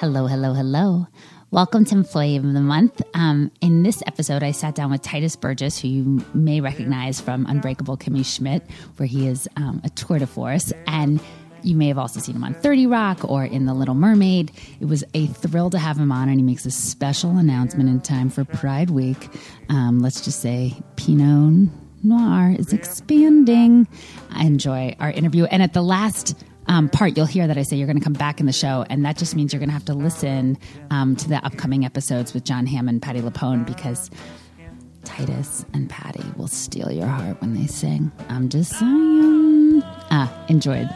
Hello, hello, hello. Welcome to Employee of the Month. Um, in this episode, I sat down with Tituss Burgess, who you may recognize from Unbreakable Kimmy Schmidt, where he is um, a tour de force. And you may have also seen him on 30 Rock or in The Little Mermaid. It was a thrill to have him on, and he makes a special announcement in time for Pride Week. Um, let's just say Pinot Noir is expanding. I enjoy our interview. And at the last um, part, you'll hear that I say you're going to come back in the show, and that just means you're going to have to listen um, to the upcoming episodes with Jon Hamm and Patti LuPone because Titus and Patti will steal your heart when they sing. I'm just saying. Ah, enjoyed.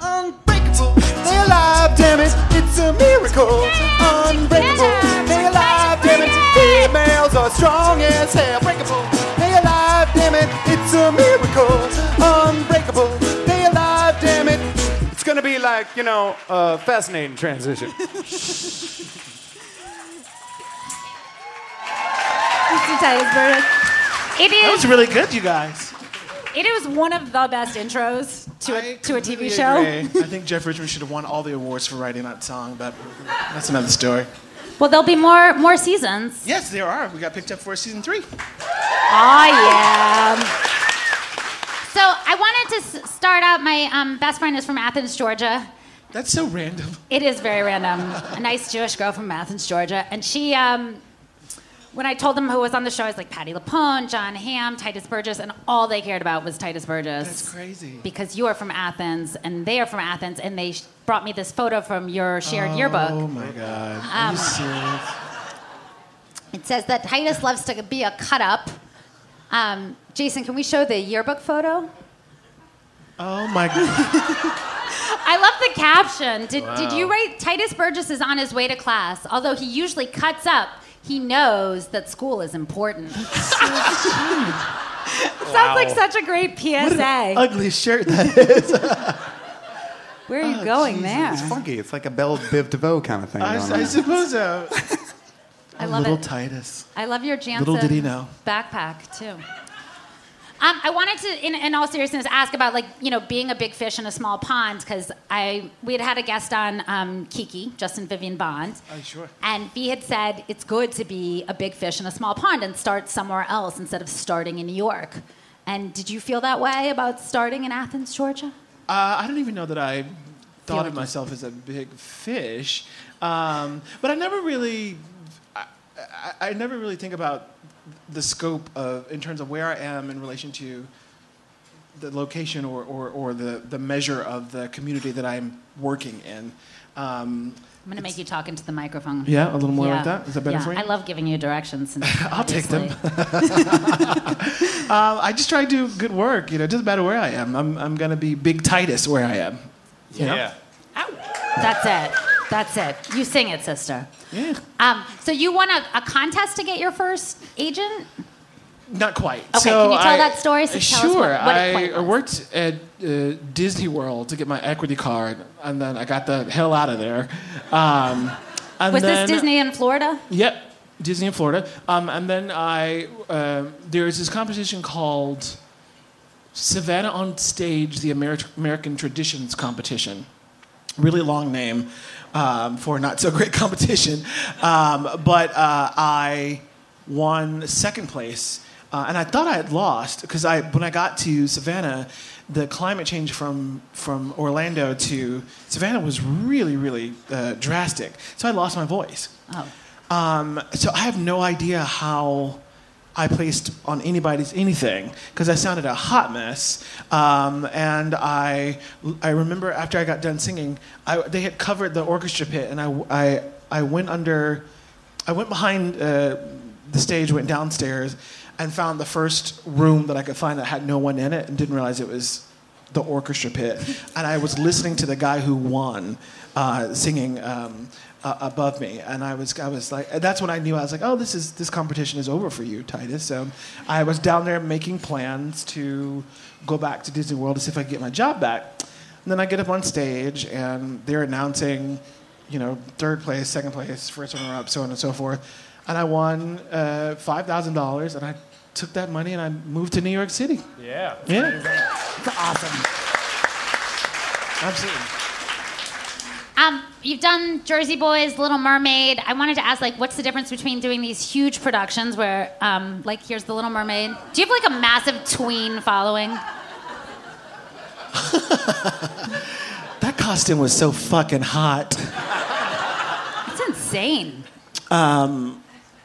Unbreakable, they're alive, damn it, it's a miracle. Unbreakable, they're alive, damn it, females are strong as hell. Breakable, they're alive, damn it, it's a miracle. Unbreakable, like, you know, a fascinating transition. It That was really good, you guys. It is one of the best intros to I a to a TV show. agree. I think Jeff Richmond should have won all the awards for writing that song, but that's another story. Well, there'll be more more seasons. Yes, there are. We got picked up for season three. Oh yeah. So I wanted to s- start out. My um, best friend is from Athens, Georgia. That's so random. It is very random. A nice Jewish girl from Athens, Georgia, and she. Um, when I told them who was on the show, I was like Patti LuPone, Jon Hamm, Tituss Burgess, and all they cared about was Tituss Burgess. That's crazy. Because you are from Athens and they are from Athens, and they sh- brought me this photo from your shared yearbook. Oh my God. Um, Are you serious? It says that Titus loves to be a cut up. Um, Jason, can we show the yearbook photo? Oh my God. I love the caption. Did, did you write Tituss Burgess is on his way to class? Although he usually cuts up, he knows that school is important. Sounds like such a great PSA. Ugly shirt that is. Where are you going there? It's funky. It's like a Bell Biv DeVoe kind of thing. I, going I on. suppose so. I love Little it. Titus. I love your Jansen Little did he know. backpack too. Um, I wanted to, in, in all seriousness, ask about like you know being a big fish in a small pond because I we had had a guest on um, Kiki, Justin Vivian Bond, Oh, sure. and he had said it's good to be a big fish in a small pond and start somewhere else instead of starting in New York. And did you feel that way about starting in Athens, Georgia? Uh, I don't even know that I thought of myself as a big fish, um, but I never really, I, I, I never really think about the scope of in terms of where I am in relation to the location or, or, or the, the measure of the community that I'm working in. Um, I'm gonna make you talk into the microphone. yeah, a little more Yeah. like that. Is that better yeah. for you? I love giving you directions. since I'll take them. Um, I just try to do good work. You know, it doesn't matter where I am. I'm, I'm going to be Big Titus where I am. yeah. know? That's it. That's it. You sing it, sister. Yeah. Um, so you won a, a contest to get your first agent? Not quite. Okay, so can you tell I- that story? So sure. what- what I worked at uh, Disney World to get my equity card, and then I got the hell out of there. Um, and Was then, this Disney in Florida? Yep, Disney in Florida. Um, and then I uh, there is this competition called Savannah on Stage: The Ameri- American Traditions Competition. Really long name um, for not so great competition, um, but uh, I won second place. Uh, and I thought I had lost because I, when I got to Savannah, the climate change from, from Orlando to Savannah was really, really uh, drastic. So I lost my voice. Oh. Um, so I have no idea how I placed on anybody's anything because I sounded a hot mess. Um, and I, I remember after I got done singing, I, they had covered the orchestra pit, and I, I, I went under, I went behind uh, the stage, went downstairs, and found the first room that I could find that had no one in it, and didn't realize it was the orchestra pit. And I was listening to the guy who won uh, singing. Um, uh, above me, and I was, I was like, that's when I knew I was like, oh, this is this competition is over for you, Titus. So I was down there making plans to go back to Disney World to see if I could get my job back. And then I get up on stage, and they're announcing, you know, third place, second place, first runner up, so on and so forth. And I won uh, five thousand dollars, and I took that money and I moved to New York City. Yeah. Yeah, It's awesome. absolutely. Um, you've done Jersey Boys, Little Mermaid. I wanted to ask, like, what's the difference between doing these huge productions where, um, like, here's the Little Mermaid? Do you have like a massive tween following? That costume was so fucking hot. It's insane.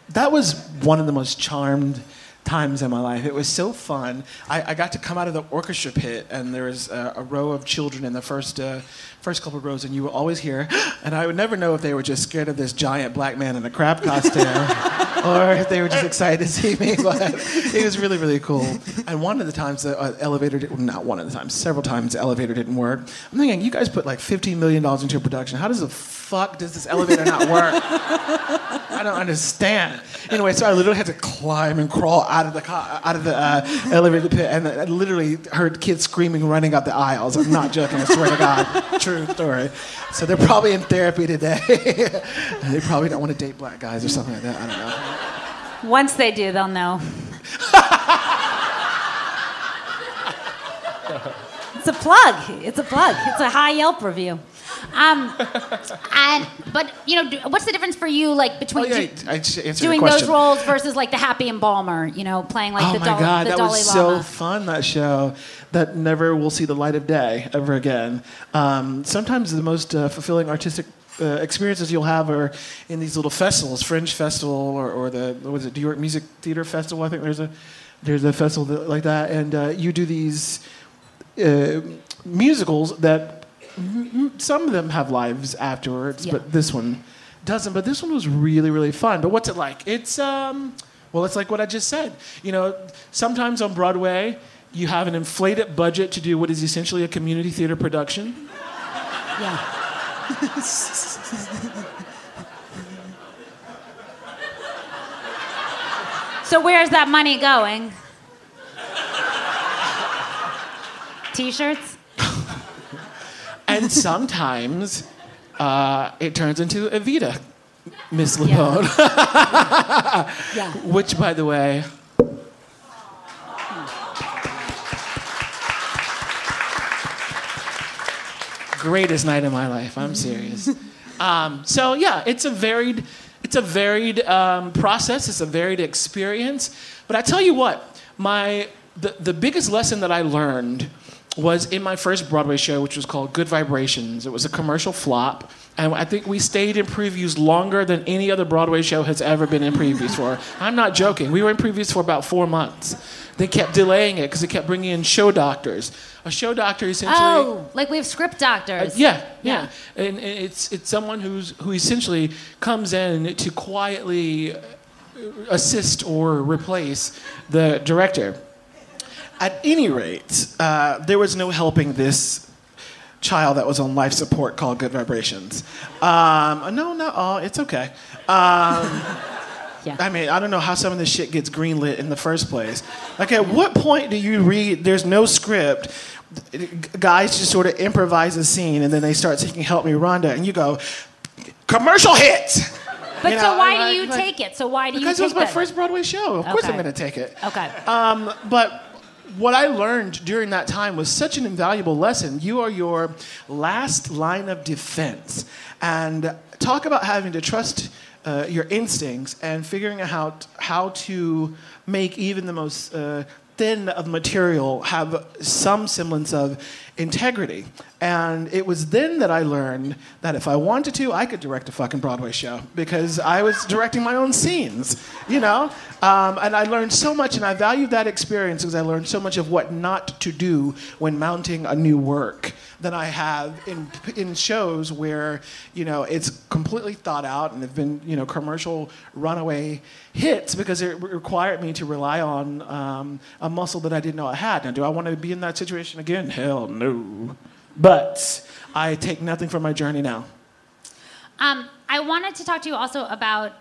that was one of the most charmed times in my life. It was so fun. I, I got to come out of the orchestra pit, and there was a, a row of children in the first uh, first couple rows, and you would always hear, and I would never know if they were just scared of this giant black man in a crab costume. Or if they were just excited to see me, but it was really, really cool. And one of the times the uh, elevator, did, well, not one of the times, several times the elevator didn't work. I'm thinking, you guys put like $15 million into a production. How does the fuck does this elevator not work? I don't understand. Anyway, so I literally had to climb and crawl out of the car, out of the uh, elevator pit, and I literally heard kids screaming, running up the aisles. I'm not joking. I swear to God, true story. So they're probably in therapy today. they probably don't want to date black guys or something like that. I don't know. Once they do, they'll know. it's a plug. It's a plug. It's a high Yelp review. Um, and but you know, do- what's the difference for you, like Oh between yeah, do- doing those roles versus like the Happy Embalmer? You know, playing like oh the, my Dal- god, the that Dalai was so fun. That show that never will see the light of day ever again. Um, sometimes the most uh, fulfilling artistic. Uh, experiences you'll have are in these little festivals, Fringe Festival, or, or the what was it, New York Music Theater Festival. I think there's a there's a festival that, like that, and uh, you do these uh, musicals that m- m- some of them have lives afterwards, Yeah. but this one doesn't. But this one was really, really fun. But what's it like? It's um, well, it's like what I just said. You know, sometimes on Broadway, you have an inflated budget to do what is essentially a community theater production. Yeah. so where's that money going? T-shirts. And sometimes uh, it turns into Evita, Miss LuPone. Yeah. Which, by the way, greatest night of my life. I'm serious. Um, so yeah, it's a varied, it's a varied um, process. It's a varied experience. But I tell you what, my the, the biggest lesson that I learned was in my first Broadway show, which was called Good Vibrations. It was a commercial flop, and I think we stayed in previews longer than any other Broadway show has ever been in previews for. I'm not joking. We were in previews for about four months. They kept delaying it because they kept bringing in show doctors. A show doctor essentially. Oh, like we have script doctors. Uh, yeah, yeah, Yeah. And, and it's it's someone who's who essentially comes in to quietly uh, assist or replace the director. At any rate, uh, there was no helping this child that was on life support called Good Vibrations. Um, no, not all. It's okay. Um, Yeah. I mean, I don't know how some of this shit gets greenlit in the first place. Like, at what point do you read? There's no script. Guys just sort of improvise a scene, and then they start singing "Help Me, Rhonda," and you go, "Commercial hit." But You so know, why do you like- take it? So why do you Because take it was my that? first Broadway show. Of course, I'm going to take it. Okay. Um, but what I learned during that time was such an invaluable lesson. You are your last line of defense. And talk about having to trust uh, your instincts and figuring out how, to make even the most uh, thin of material have some semblance of integrity. And it was then that I learned that if I wanted to, I could direct a fucking Broadway show because I was directing my own scenes, you know? Um, and I learned so much, and I valued that experience because I learned so much of what not to do when mounting a new work than I have in, in shows where, you know, it's completely thought out and have been, you know, commercial runaway hits because it re- required me to rely on um, a muscle that I didn't know I had. Now, do I want to be in that situation again? Hell no. But I take nothing from my journey now. Um, I wanted to talk to you also about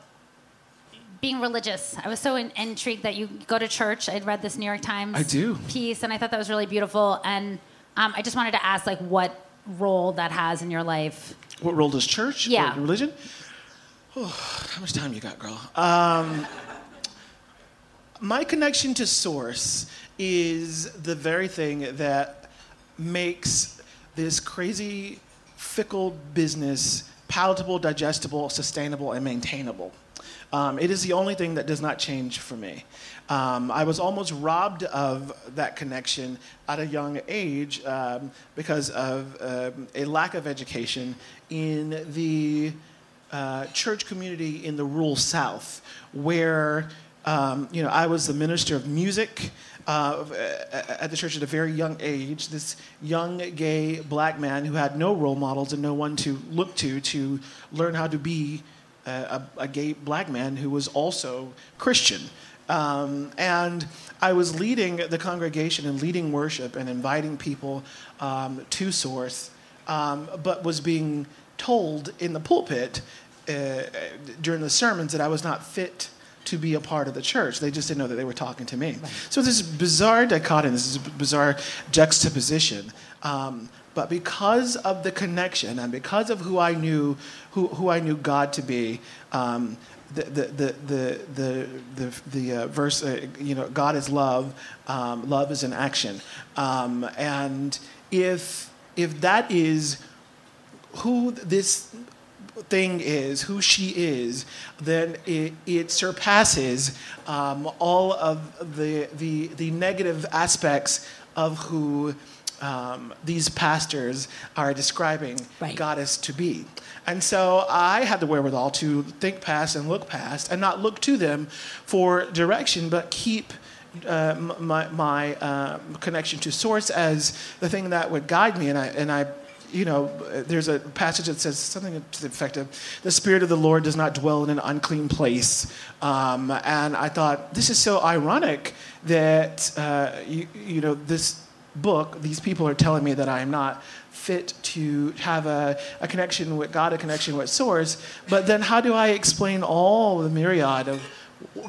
being religious. I was so in- intrigued that you go to church. I'd read this New York Times I do. piece, and I thought that was really beautiful. And um, I just wanted to ask, like, what role that has in your life. What role does church? Yeah. religion? Oh, how much time you got, girl? Um, my connection to source is the very thing that makes this crazy, fickle business palatable, digestible, sustainable, and maintainable. Um, it is the only thing that does not change for me. Um, I was almost robbed of that connection at a young age um, because of um, a lack of education in the uh, church community in the rural South, where um, you know I was the minister of music uh, at the church at a very young age. This young gay black man who had no role models and no one to look to to learn how to be a, a gay black man who was also Christian. Um, and I was leading the congregation and leading worship and inviting people um, to Source, um, but was being told in the pulpit uh, during the sermons that I was not fit to be a part of the church. They just didn't know that they were talking to me. So this bizarre dichotomy, this is a bizarre juxtaposition. Um, but because of the connection and because of who I knew, who, who I knew God to be, um, the, the, the, the, the, the, the uh, verse, uh, you know, God is love, um, love is an action. Um, and if, if that is who this thing is, who she is, then it, it surpasses um, all of the, the, the negative aspects of who um, these pastors are describing Right. goddess to be. And so I had the wherewithal to think past and look past and not look to them for direction, but keep uh, my, my uh, connection to source as the thing that would guide me. And I, and I you know, there's a passage that says something to the effect of, the Spirit of the Lord does not dwell in an unclean place. Um, and I thought, this is so ironic that, uh, you, you know, this book, these people are telling me that I am not fit to have a, a connection with God, a connection with Source. But then how do I explain all the myriad of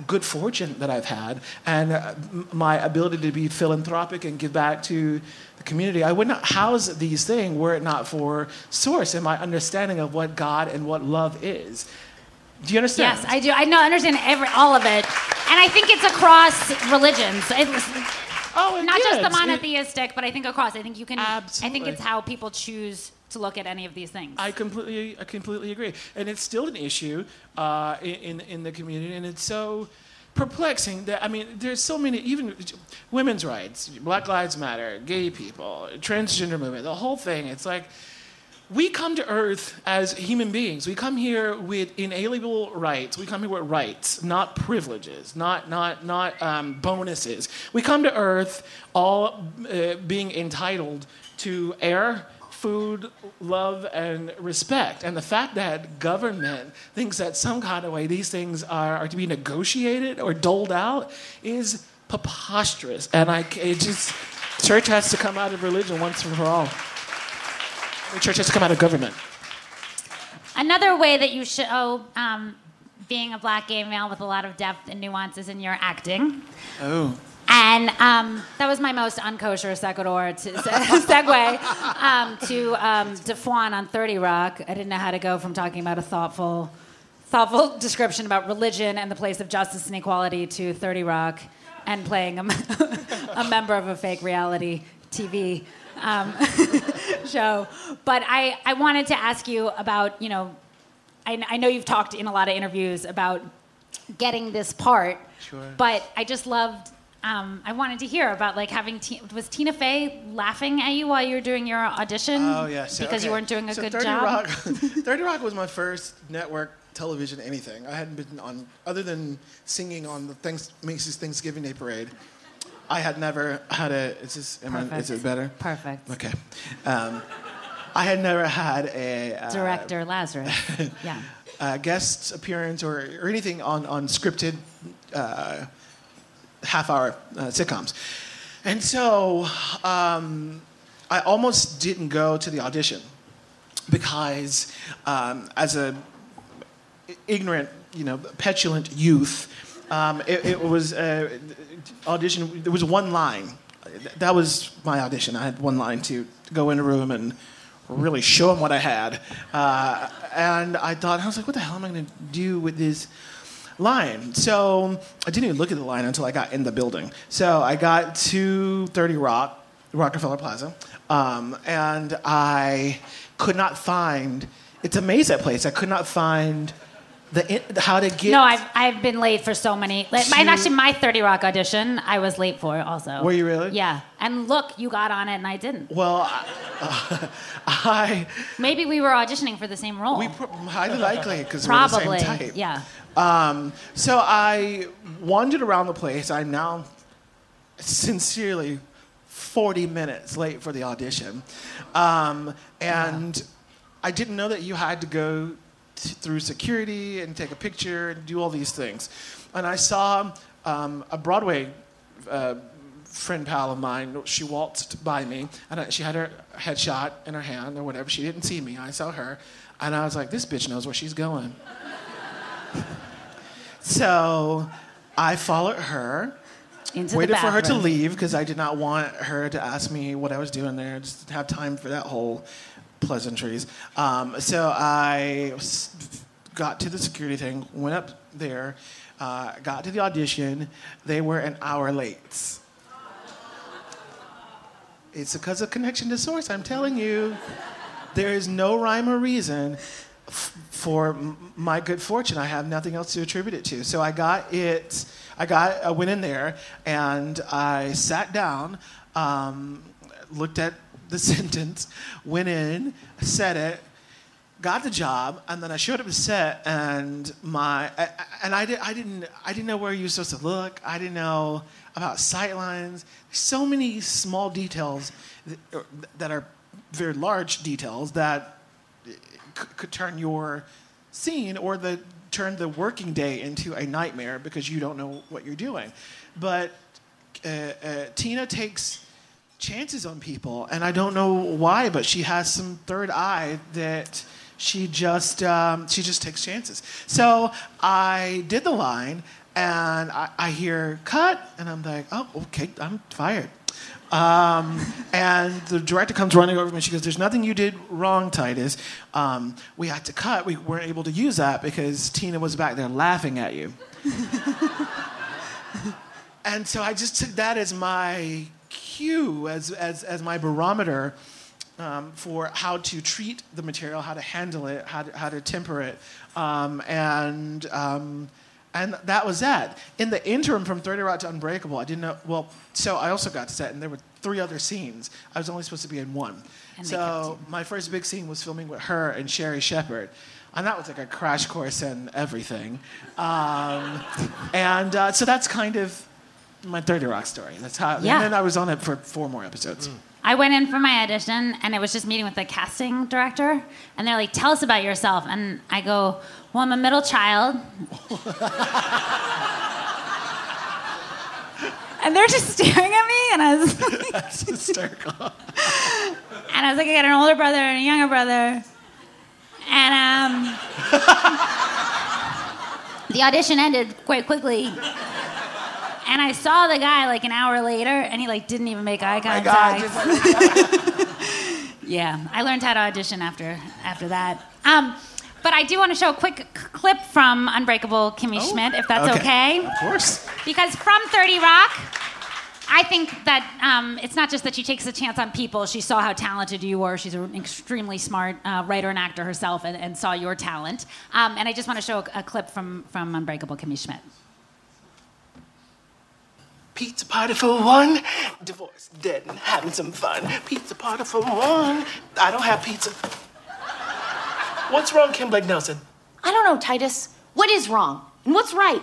good fortune that I've had and uh, my ability to be philanthropic and give back to the community. I would not house these things were it not for Source and my understanding of what God and what love is. Do you understand? Yes, I do. I know, understand every all of it, and I think it's across religions. It's oh, it not just the is. It- monotheistic, but I think across. I think you can. Absolutely. I think it's how people choose to look at any of these things. I completely, I completely agree, and it's still an issue uh, in in the community, and it's so perplexing that I mean, there's so many, even women's rights, Black Lives Matter, gay people, transgender movement, the whole thing. It's like we come to Earth as human beings. We come here with inalienable rights. We come here with rights, not privileges, not not not um, bonuses. We come to Earth all uh, being entitled to air, food, love, and respect. And the fact that government thinks that some kind of way these things are, are to be negotiated or doled out is preposterous. And I, it just church has to come out of religion once and for all. The church has to come out of government. Another way that you show um, being a black gay male with a lot of depth and nuances in your acting. Oh. And um, that was my most unkosher sequitur to segue um, to um, D'Fwan on 30 Rock. I didn't know how to go from talking about a thoughtful, thoughtful description about religion and the place of justice and equality to 30 Rock and playing a, a member of a fake reality TV um, show. But I, I wanted to ask you about, you know, I, I know you've talked in a lot of interviews about getting this part. Sure. But I just loved. Um, I wanted to hear about like having. T- was Tina Fey laughing at you while you were doing your audition? Oh yeah, so- because you weren't doing a so good 30 job. Rock, Thirty Rock was my first network television anything. I hadn't been on other than singing on the thanks, Macy's Thanksgiving Day Parade. I had never had a. Is this? Am I, is it better? Perfect. Okay. Um, I had never had a uh, Director Lazarus. Yeah. uh, guest appearance or, or anything on, on scripted uh, half hour uh, sitcoms. And so um, I almost didn't go to the audition because um, as a ignorant, you know, petulant youth, um, it, it was uh, audition. There was one line. That was my audition. I had one line to, go in a room and really show them what I had. Uh, and I thought, I was like, what the hell am I going to do with this line? So I didn't even look at the line until I got in the building. So I got to 30 Rock, Rockefeller Plaza, um, and I could not find. It's a maze that place. I could not find the in, how to get. No, I've, I've been late for so many. Like, To- and actually, my 30 Rock audition, I was late for also. Were you really? Yeah. And look, you got on it and I didn't. Well, I, I Maybe we were auditioning for the same role. we pr- highly likely because we're the same type. Yeah. Um, so I wandered around the place. I'm now sincerely 40 minutes late for the audition. Um, and I didn't know that you had to go t- through security and take a picture and do all these things. And I saw um, a Broadway uh, friend pal of mine. She waltzed by me, and I, she had her headshot in her hand or whatever. She didn't see me. I saw her, and I was like, "This bitch knows where she's going." so I followed her Into the waited for her to leave because I did not want her to ask me what I was doing there. I Just didn't have time for that whole pleasantries. Um, so I got to the security thing, went up there, uh, got to the audition. They were an hour late. It's because of connection to source. I'm telling you, there is no rhyme or reason f- for m- my good fortune. I have nothing else to attribute it to. So I got it. I got. I went in there and I sat down, um, looked at the sentence, went in, said it, got the job, and then I showed up to set, and my I- and I, did, I didn't I didn't know where you were supposed to look. I didn't know about sight lines. So many small details that, are very large details that c- could turn your scene or the turn the working day into a nightmare because you don't know what you're doing. But uh, uh, Tina takes chances on people, and I don't know why, but she has some third eye that she just um, she just takes chances. So I did the line, and I, I hear cut, and I'm like, oh, okay, I'm fired. Um, and the director comes running over to me. She goes, "There's nothing you did wrong, Titus. Um, we had to cut. We weren't able to use that because Tina was back there laughing at you." and so I just took that as my cue, as as as my barometer um, for how to treat the material, how to handle it, how to, how to temper it, um, and um, and that was that. In the interim from 30 Rock to Unbreakable, I didn't know. Well, so I also got set, and there were three other scenes. I was only supposed to be in one. And so my first big scene was filming with her and Sherri Shepherd. And that was like a crash course in everything. Um, and uh, so that's kind of my 30 Rock story. That's how. Yeah. And then I was on it for four more episodes. I went in for my audition and it was just meeting with the casting director and they're like, tell us about yourself. And I go, well, I'm a middle child. and they're just staring at me and I was like, That's hysterical. and I was like, I got an older brother and a younger brother. And um, the audition ended quite quickly. And I saw the guy like an hour later, and he like didn't even make eye My God, contact. just- Yeah, I learned how to audition after after that. Um, but I do want to show a quick c- clip from Unbreakable Kimmy Schmidt, if that's okay. Of course. Because from 30 Rock, I think that um, it's not just that she takes a chance on people. She saw how talented you were. She's an extremely smart uh, writer and actor herself and, and saw your talent. Um, and I just want to show a, a clip from, from Unbreakable Kimmy Schmidt. Pizza party for one, divorce, dead and having some fun. Pizza party for one. I don't have pizza. What's wrong, Kim Blake Nelson? I don't know, Titus. What is wrong? And what's right?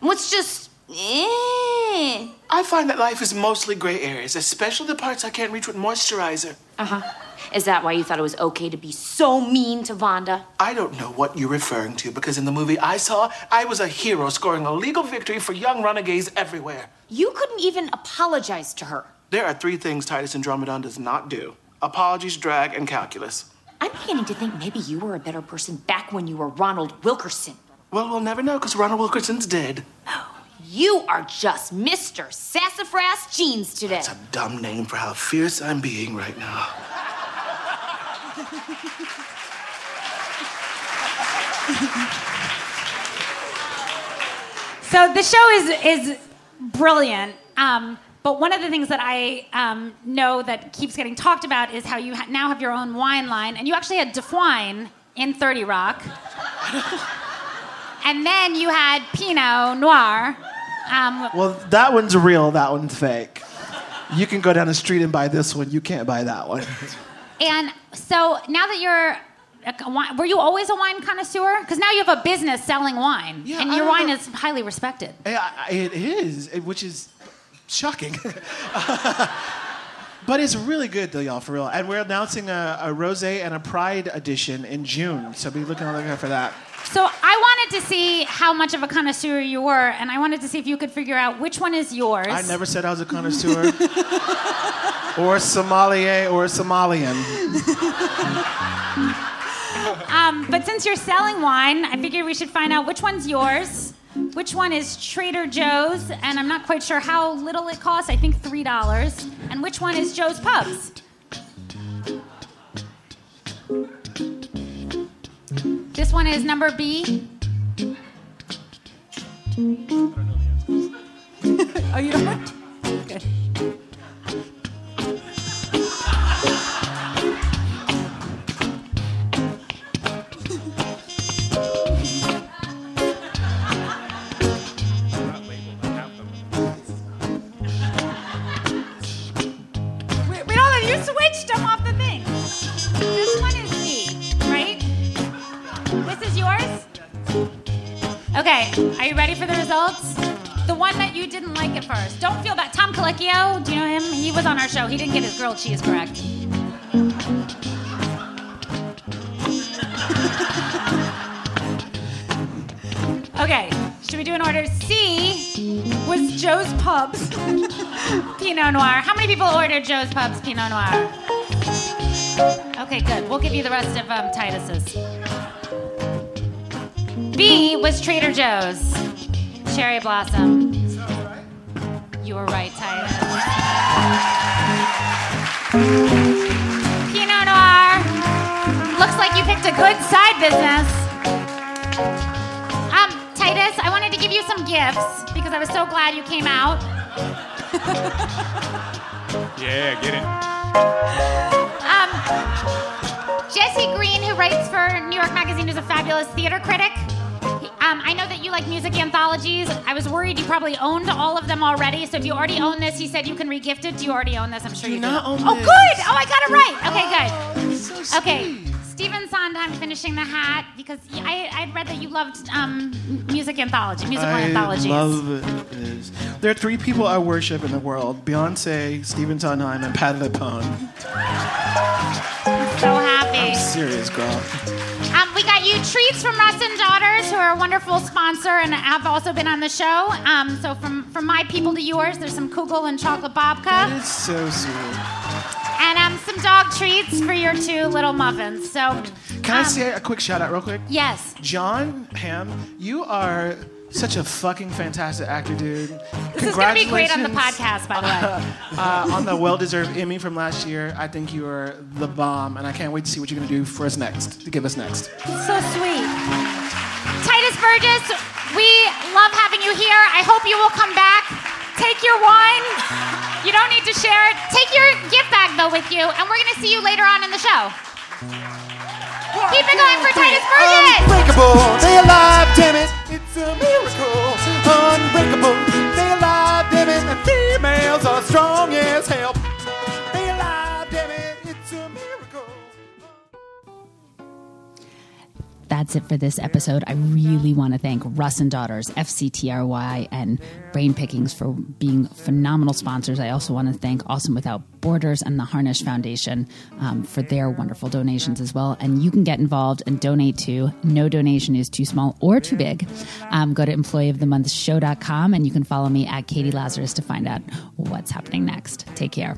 And what's just. Eh. I find that life is mostly gray areas, especially the parts I can't reach with moisturizer. Uh huh. Is that why you thought it was okay to be so mean to Vonda? I don't know what you're referring to because in the movie I saw, I was a hero scoring a legal victory for young renegades everywhere. You couldn't even apologize to her. There are three things Titus Andromedon does not do apologies, drag, and calculus. I'm beginning to think maybe you were a better person back when you were Ronald Wilkerson. Well, we'll never know because Ronald Wilkerson's dead. Oh, you are just Mr. Sassafras Jeans today. That's a dumb name for how fierce I'm being right now. So the show is is brilliant. Um, but one of the things that I um, know that keeps getting talked about is how you ha- now have your own wine line, and you actually had Defwine in 30 Rock, and then you had Pinot Noir. Um, Well, that one's real. That one's fake. You can go down the street and buy this one. You can't buy that one. and so now that you're a wi- were you always a wine connoisseur? Because now you have a business selling wine, Yeah, and your wine know. is highly respected. Yeah, It is, which is shocking. but it's really good, though, y'all, for real. And we're announcing a, a rose and a pride edition in June, so be looking looking out for that. So I wanted to see how much of a connoisseur you were, and I wanted to see if you could figure out which one is yours. I never said I was a connoisseur, or a sommelier, or a Somalian. Um, but since you're selling wine, I figured we should find out which one's yours, which one is Trader Joe's, and I'm not quite sure how little it costs. I think three dollars, and which one is Joe's Pubs. This one is number B. oh, you don't? Good. You ready for the results? The one that you didn't like at first. Don't feel bad. Tom Colicchio, do you know him? He was on our show. He didn't get his grilled cheese correct. Okay, should we do an order? C was Joe's Pubs Pinot Noir. How many people ordered Joe's Pubs Pinot Noir? Okay, good. We'll give you the rest of um, Titus's. B was Trader Joe's Cherry Blossom. You were right, Titus. Pinot Noir. Looks like you picked a good side business. Um, Titus, I wanted to give you some gifts because I was so glad you came out. Yeah, get it. Um, Jesse Green, who writes for New York Magazine, is a fabulous theater critic. Um, I know that you like music anthologies. I was worried you probably owned all of them already. So if you already own this, he said you can regift it. Do you already own this? I'm sure Do you not do. own oh, this. good. Oh, I got it right. Okay, good. So Okay. Stephen Sondheim finishing the hat because I I'd read that you loved um, music anthology, musical I anthologies. love this. There are three people I worship in the world: Beyonce, Stephen Sondheim, and Pat LuPone. so happy. I'm Serious girl. Um, you treats from Russ and Daughters, who are a wonderful sponsor and have also been on the show. Um, so from from my people to yours, there's some Kugel and chocolate babka, It's so sweet. and um, some dog treats for your two little muffins. So, Can I um, say a quick shout out, real quick? yes? Jon Hamm, you are such a fucking fantastic actor, dude. This is gonna be great on the podcast, by the way. Uh, on the well-deserved Emmy from last year. I think you are the bomb, and I can't wait to see what you're gonna do for us next. To give us next. So sweet. Tituss Burgess, we love having you here. I hope you will come back. Take your wine. You don't need to share it. Take your gift bag though with you, and we're gonna see you later on in the show. Keep it going for Tituss Burgess. Unbreakable, they alive, damn it, it's a miracle. Unbreakable, That's it for this episode. I really want to thank Russ and Daughters, FCTRY, and Brain Pickings for being phenomenal sponsors. I also want to thank Awesome Without Borders and the Harnisch Foundation um, for their wonderful donations as well. And you can get involved and donate to. No donation is too small or too big. Um, go to employeeofthemonthshow.com and you can follow me at Katie Lazarus to find out what's happening next. Take care.